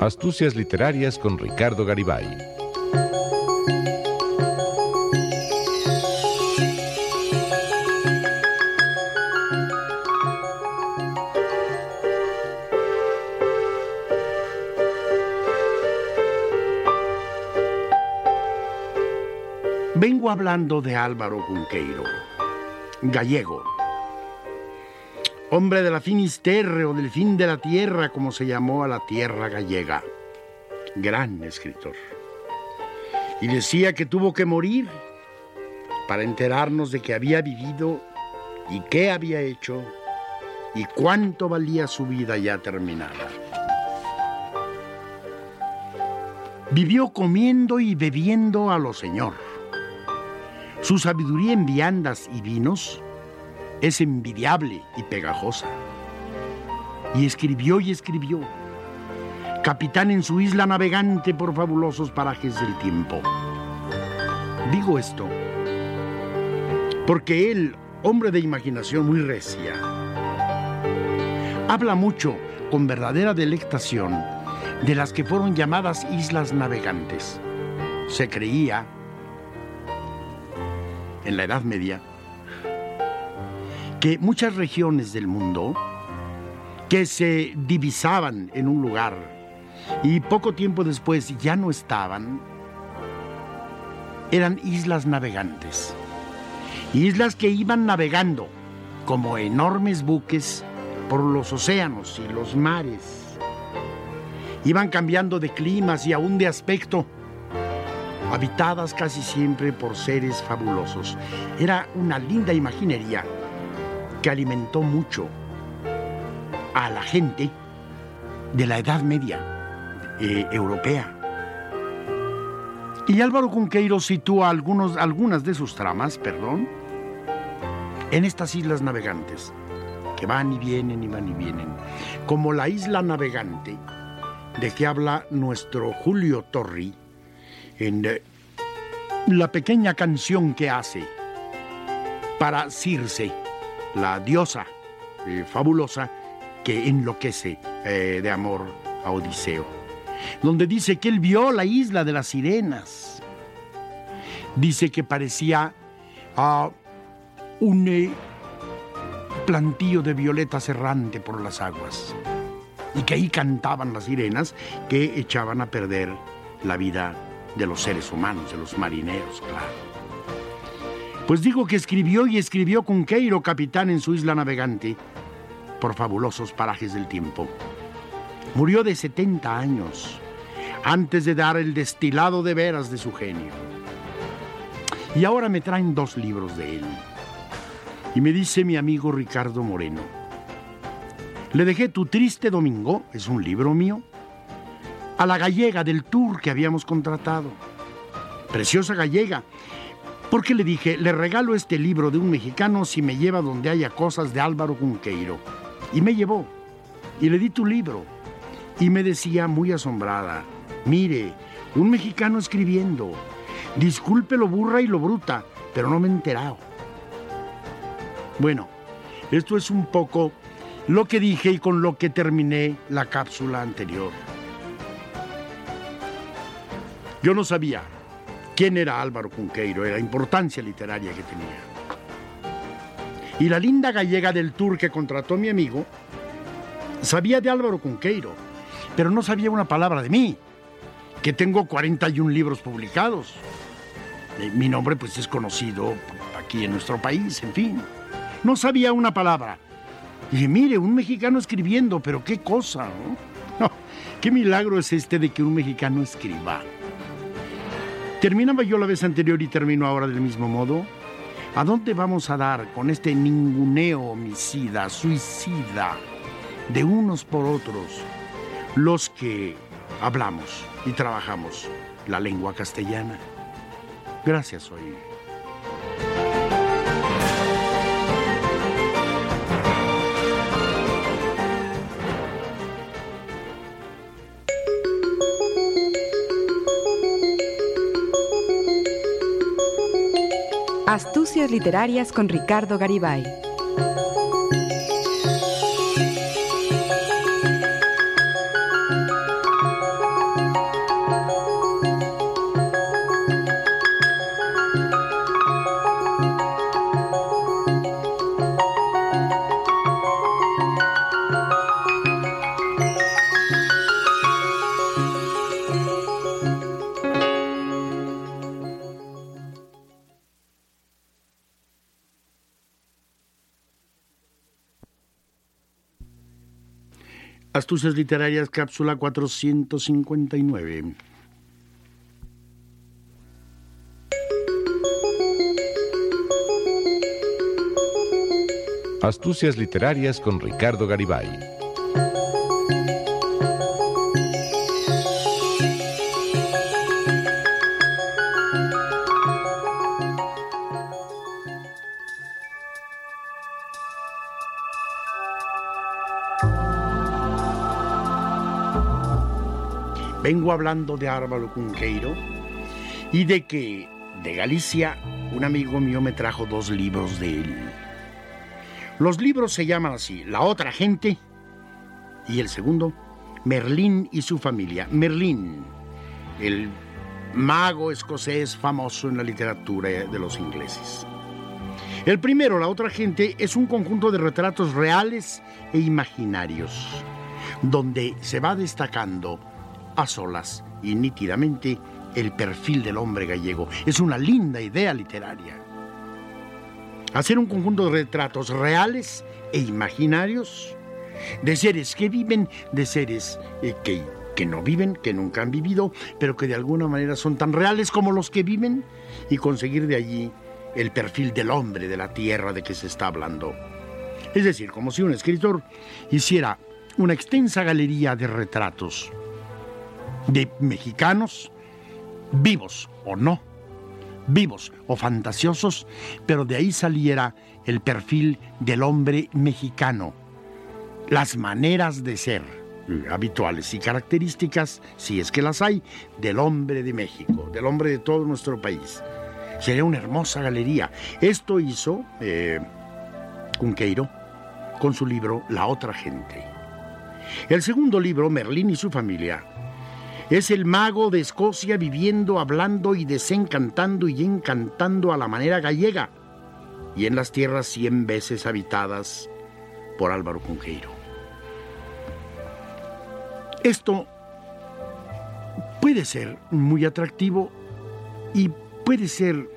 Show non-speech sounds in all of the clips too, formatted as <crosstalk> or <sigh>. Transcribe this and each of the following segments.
Astucias Literarias con Ricardo Garibay. Vengo hablando de Álvaro Cunqueiro, gallego, hombre de la Finisterre o del fin de la tierra, como se llamó a la tierra gallega. Gran escritor. Y decía que tuvo que morir para enterarnos de que había vivido y qué había hecho y cuánto valía su vida ya terminada. Vivió comiendo y bebiendo a lo Señor. Su sabiduría en viandas y vinos es envidiable y pegajosa. Y escribió y escribió. Capitán en su isla navegante por fabulosos parajes del tiempo. Digo esto porque él, hombre de imaginación muy recia, habla mucho, con verdadera delectación, de las que fueron llamadas islas navegantes. Se creía, en la Edad Media, que muchas regiones del mundo que se divisaban en un lugar y poco tiempo después ya no estaban, eran islas navegantes. Islas que iban navegando como enormes buques por los océanos y los mares. Iban cambiando de climas y aún de aspecto, habitadas casi siempre por seres fabulosos. Era una linda imaginería que alimentó mucho a la gente de la Edad Media eh, europea. Y Álvaro Cunqueiro sitúa algunos, algunas de sus tramas, perdón, en estas islas navegantes, que van y vienen y van y vienen, como la isla navegante de que habla nuestro Julio Torri en eh, la pequeña canción que hace para Circe la diosa eh, fabulosa que enloquece eh, de amor a Odiseo, donde dice que él vio la isla de las sirenas. Dice que parecía a un eh, plantío de violetas errante por las aguas y que ahí cantaban las sirenas que echaban a perder la vida de los seres humanos, de los marineros, claro. Pues digo que escribió y escribió con Queiro, capitán en su isla navegante, por fabulosos parajes del tiempo. Murió de 70 años, antes de dar el destilado de veras de su genio. Y ahora me traen dos libros de él. Y me dice mi amigo Ricardo Moreno, le dejé Tu triste domingo, es un libro mío, a la gallega del tour que habíamos contratado. Preciosa gallega, porque le dije, le regalo este libro de un mexicano si me lleva donde haya cosas de Álvaro Cunqueiro. Y me llevó. Y le di tu libro. Y me decía muy asombrada, mire, un mexicano escribiendo. Disculpe lo burra y lo bruta, pero no me he enterado. Bueno, esto es un poco lo que dije y con lo que terminé la cápsula anterior. Yo no sabía quién era Álvaro Cunqueiro, la importancia literaria que tenía. Y la linda gallega del tour que contrató mi amigo sabía de Álvaro Cunqueiro, pero no sabía una palabra de mí, que tengo 41 libros publicados. Eh, mi nombre pues es conocido aquí en nuestro país, en fin. No sabía una palabra. Y dije, mire, un mexicano escribiendo, pero qué cosa, ¿no? <laughs> ¿Qué milagro es este de que un mexicano escriba? Terminaba yo la vez anterior y termino ahora del mismo modo. ¿A dónde vamos a dar con este ninguneo homicida, suicida, de unos por otros, los que hablamos y trabajamos la lengua castellana? Gracias hoy. Astucias Literarias con Ricardo Garibay. Astucias Literarias, cápsula 459. Astucias Literarias con Ricardo Garibay. Vengo hablando de Álvaro Cunqueiro y de que de Galicia un amigo mío me trajo dos libros de él. Los libros se llaman así, La otra gente y el segundo, Merlín y su familia. Merlín, el mago escocés famoso en la literatura de los ingleses. El primero, La otra gente, es un conjunto de retratos reales e imaginarios, donde se va destacando solas y nítidamente el perfil del hombre gallego. Es una linda idea literaria hacer un conjunto de retratos reales e imaginarios de seres que viven, de seres eh, que, que no viven, que nunca han vivido, pero que de alguna manera son tan reales como los que viven, y conseguir de allí el perfil del hombre de la tierra de que se está hablando. Es decir, como si un escritor hiciera una extensa galería de retratos de mexicanos, vivos o no, vivos o fantasiosos, pero de ahí saliera el perfil del hombre mexicano, las maneras de ser habituales y características, si es que las hay, del hombre de México, del hombre de todo nuestro país. Sería una hermosa galería. Esto hizo eh, con su libro La otra gente. El segundo libro, Merlín y su familia, es el mago de Escocia viviendo, hablando y desencantando y encantando a la manera gallega y en las tierras cien veces habitadas por Álvaro Cunqueiro. Esto puede ser muy atractivo y puede ser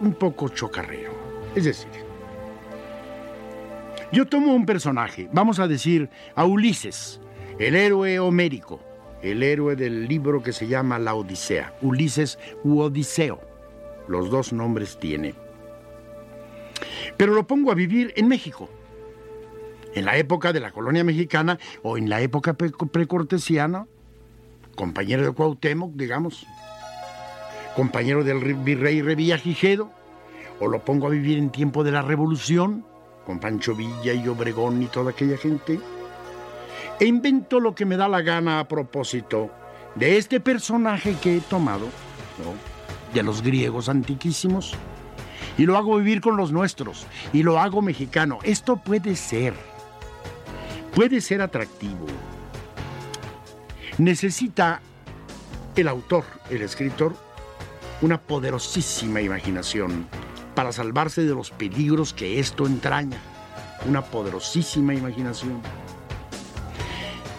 un poco chocarrero. Es decir, yo tomo un personaje, vamos a decir a Ulises, el héroe homérico, el héroe del libro que se llama La Odisea, Ulises u Odiseo. Los dos nombres tiene. Pero lo pongo a vivir en México, en la época de la colonia mexicana o en la época precortesiana, compañero de Cuauhtémoc, digamos, compañero del virrey Revillagigedo, o lo pongo a vivir en tiempo de la Revolución, con Pancho Villa y Obregón y toda aquella gente e invento lo que me da la gana a propósito de este personaje que he tomado, de los griegos antiquísimos, y lo hago vivir con los nuestros, y lo hago mexicano. Esto puede ser, puede ser atractivo. Necesita el autor, el escritor, una poderosísima imaginación para salvarse de los peligros que esto entraña. Una poderosísima imaginación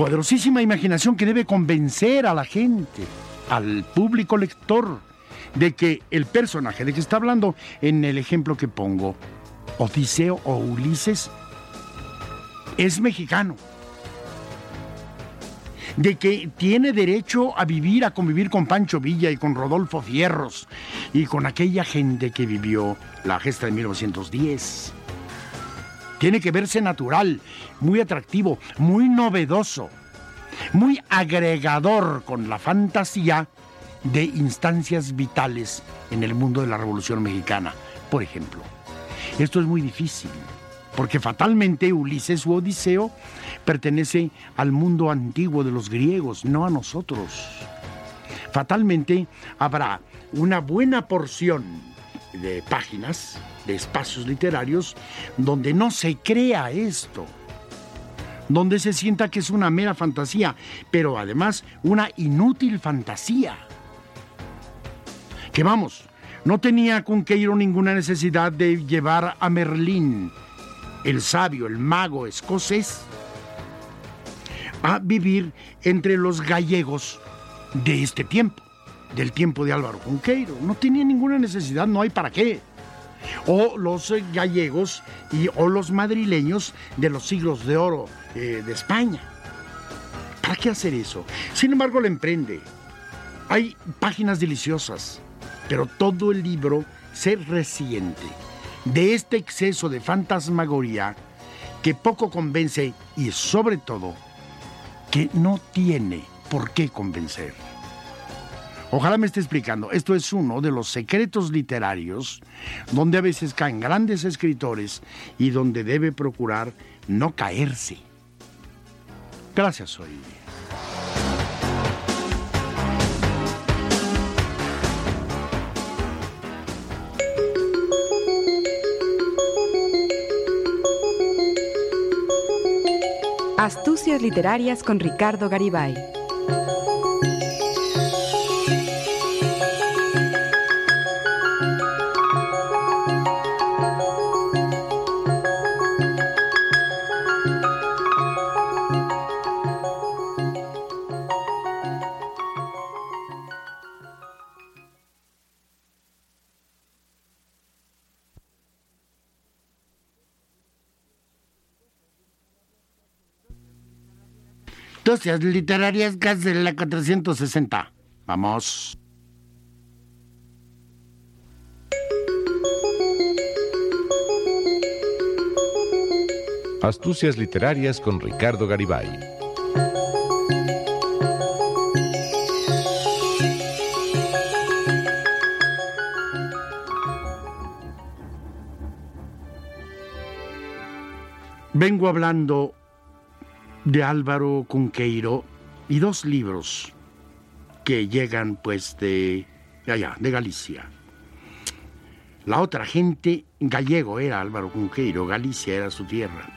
poderosísima imaginación que debe convencer a la gente, al público lector, de que el personaje de que está hablando en el ejemplo que pongo, Odiseo o Ulises, es mexicano. De que tiene derecho a vivir, a convivir con Pancho Villa y con Rodolfo Fierros y con aquella gente que vivió la gesta de 1910 tiene que verse natural, muy atractivo, muy novedoso, muy agregador con la fantasía de instancias vitales en el mundo de la Revolución Mexicana, por ejemplo. Esto es muy difícil, porque fatalmente Ulises u Odiseo pertenece al mundo antiguo de los griegos, no a nosotros. Fatalmente habrá una buena porción de páginas, de espacios literarios, donde no se crea esto, donde se sienta que es una mera fantasía, pero además una inútil fantasía. Que vamos, no tenía Cunqueiro ninguna necesidad de llevar a Merlín, el sabio, el mago escocés, a vivir entre los gallegos de este tiempo del tiempo de Álvaro Junqueiro. No tenía ninguna necesidad, no hay para qué. O los gallegos y, o los madrileños de los siglos de oro eh, de España. ¿Para qué hacer eso? Sin embargo, le emprende. Hay páginas deliciosas, pero todo el libro se resiente de este exceso de fantasmagoría que poco convence y sobre todo que no tiene por qué convencer. Ojalá me esté explicando. Esto es uno de los secretos literarios donde a veces caen grandes escritores y donde debe procurar no caerse. Gracias, hoy. Astucias literarias con Ricardo Garibay. Dosis literarias gas de la 460. Vamos. Astucias literarias con Ricardo Garibay. Vengo hablando de Álvaro Cunqueiro y dos libros que llegan pues de, allá, de Galicia. La otra gente, gallego era Álvaro Cunqueiro, Galicia era su tierra.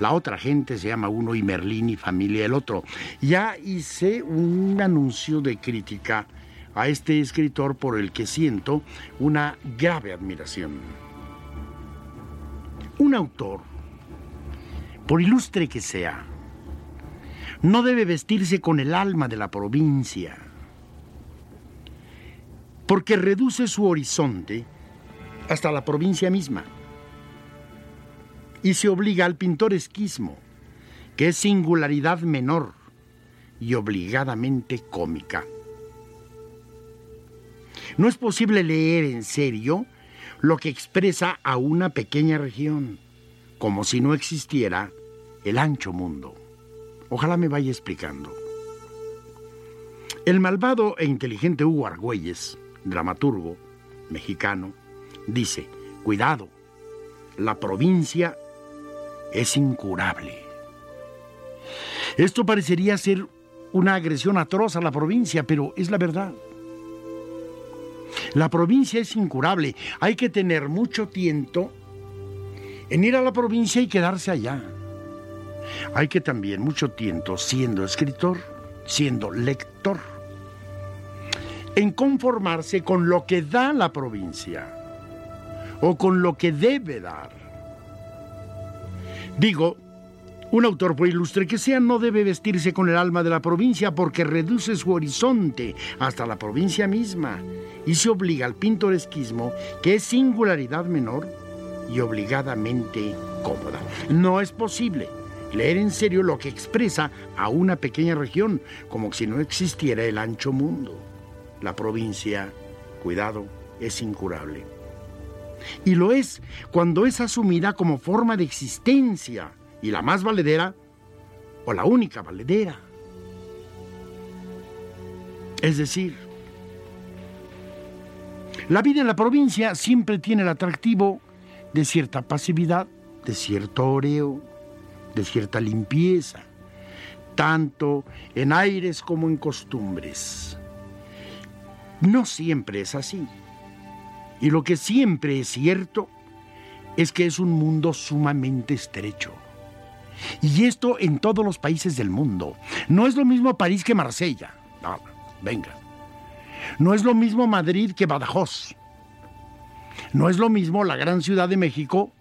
La otra gente se llama uno y Merlín y familia el otro. Ya hice un anuncio de crítica a este escritor por el que siento una grave admiración. Un autor, por ilustre que sea, no debe vestirse con el alma de la provincia, porque reduce su horizonte hasta la provincia misma y se obliga al pintoresquismo, que es singularidad menor y obligadamente cómica. No es posible leer en serio lo que expresa a una pequeña región, como si no existiera el ancho mundo. Ojalá me vaya explicando. El malvado e inteligente Hugo Argüelles, dramaturgo mexicano, dice, cuidado, la provincia es incurable. Esto parecería ser una agresión atroz a la provincia, pero es la verdad. La provincia es incurable. Hay que tener mucho tiento en ir a la provincia y quedarse allá. Hay que también mucho tiempo siendo escritor, siendo lector, en conformarse con lo que da la provincia o con lo que debe dar. Digo, un autor, por ilustre que sea, no debe vestirse con el alma de la provincia porque reduce su horizonte hasta la provincia misma y se obliga al pintoresquismo, que es singularidad menor y obligadamente cómoda. No es posible leer en serio lo que expresa a una pequeña región, como si no existiera el ancho mundo. La provincia, cuidado, es incurable. Y lo es cuando es asumida como forma de existencia y la más valedera o la única valedera. Es decir, la vida en la provincia siempre tiene el atractivo de cierta pasividad, de cierto oreo, de cierta limpieza, tanto en aires como en costumbres. No siempre es así. Y lo que siempre es cierto es que es un mundo sumamente estrecho. Y esto en todos los países del mundo. No es lo mismo París que Marsella. No, venga. No es lo mismo Madrid que Badajoz. No es lo mismo la gran ciudad de México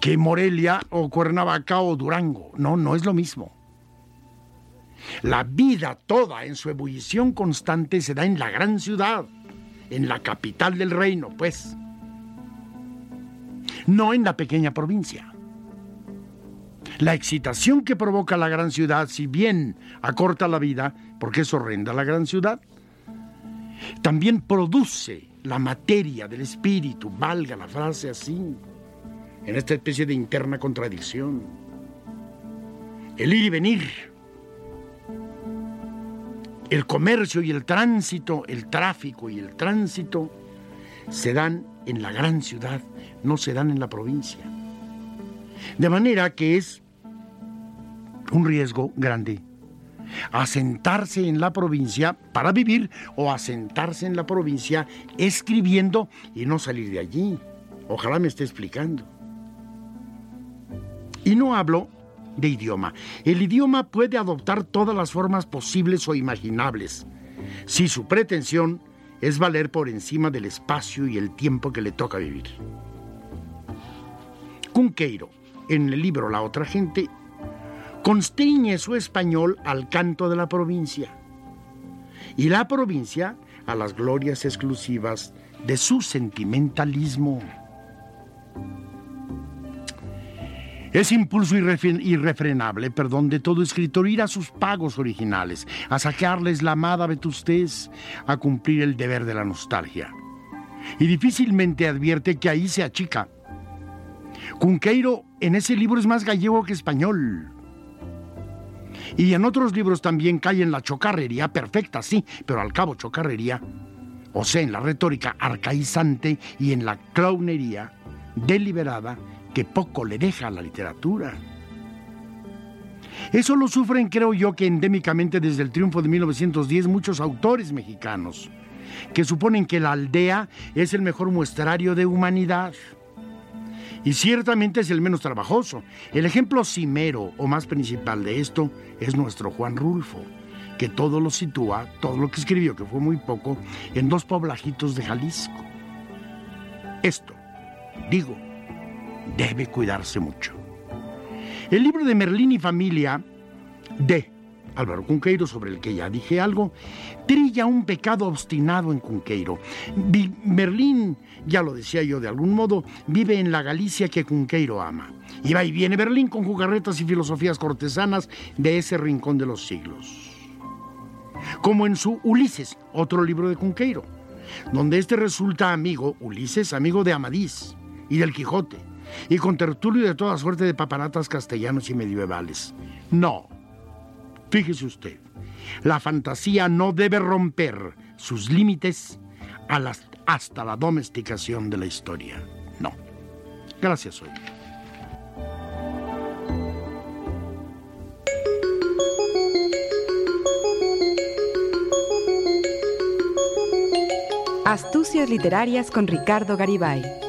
que Morelia o Cuernavaca o Durango. No, no es lo mismo. La vida toda en su ebullición constante se da en la gran ciudad, en la capital del reino, pues. No en la pequeña provincia. La excitación que provoca la gran ciudad, si bien acorta la vida, porque es horrenda la gran ciudad, también produce la materia del espíritu, valga la frase así, en esta especie de interna contradicción. El ir y venir, el comercio y el tránsito, el tráfico y el tránsito se dan en la gran ciudad, no se dan en la provincia. De manera que es un riesgo grande asentarse en la provincia para vivir o asentarse en la provincia escribiendo y no salir de allí. Ojalá me esté explicando. Y no hablo de idioma. El idioma puede adoptar todas las formas posibles o imaginables, si su pretensión es valer por encima del espacio y el tiempo que le toca vivir. Cunqueiro, en el libro La otra gente, constriñe su español al canto de la provincia y la provincia a las glorias exclusivas de su sentimentalismo. Es impulso irrefrenable, perdón, de todo escritor ir a sus pagos originales, a saquearles la amada vetustez, a cumplir el deber de la nostalgia. Y difícilmente advierte que ahí se achica. Cunqueiro en ese libro es más gallego que español. Y en otros libros también cae en la chocarrería perfecta, sí, pero al cabo chocarrería, o sea, en la retórica arcaizante y en la clownería deliberada que poco le deja a la literatura. Eso lo sufren, creo yo, que endémicamente desde el triunfo de 1910 muchos autores mexicanos, que suponen que la aldea es el mejor muestrario de humanidad y ciertamente es el menos trabajoso. El ejemplo cimero o más principal de esto es nuestro Juan Rulfo, que todo lo sitúa, todo lo que escribió, que fue muy poco, en dos poblajitos de Jalisco. Esto, digo, debe cuidarse mucho. El libro de Merlín y familia de Álvaro Cunqueiro, sobre el que ya dije algo, trilla un pecado obstinado en Cunqueiro. Berlín, ya lo decía yo de algún modo, vive en la Galicia que Cunqueiro ama. Y va y viene Berlín con jugarretas y filosofías cortesanas de ese rincón de los siglos. Como en su Ulises, otro libro de Cunqueiro, donde este resulta amigo, Ulises, amigo de Amadís y del Quijote, y con tertulio de toda suerte de paparatas castellanos y medievales. No, Fíjese usted, la fantasía no debe romper sus límites hasta la domesticación de la historia. No. Gracias, hoy. Astucias literarias con Ricardo Garibay.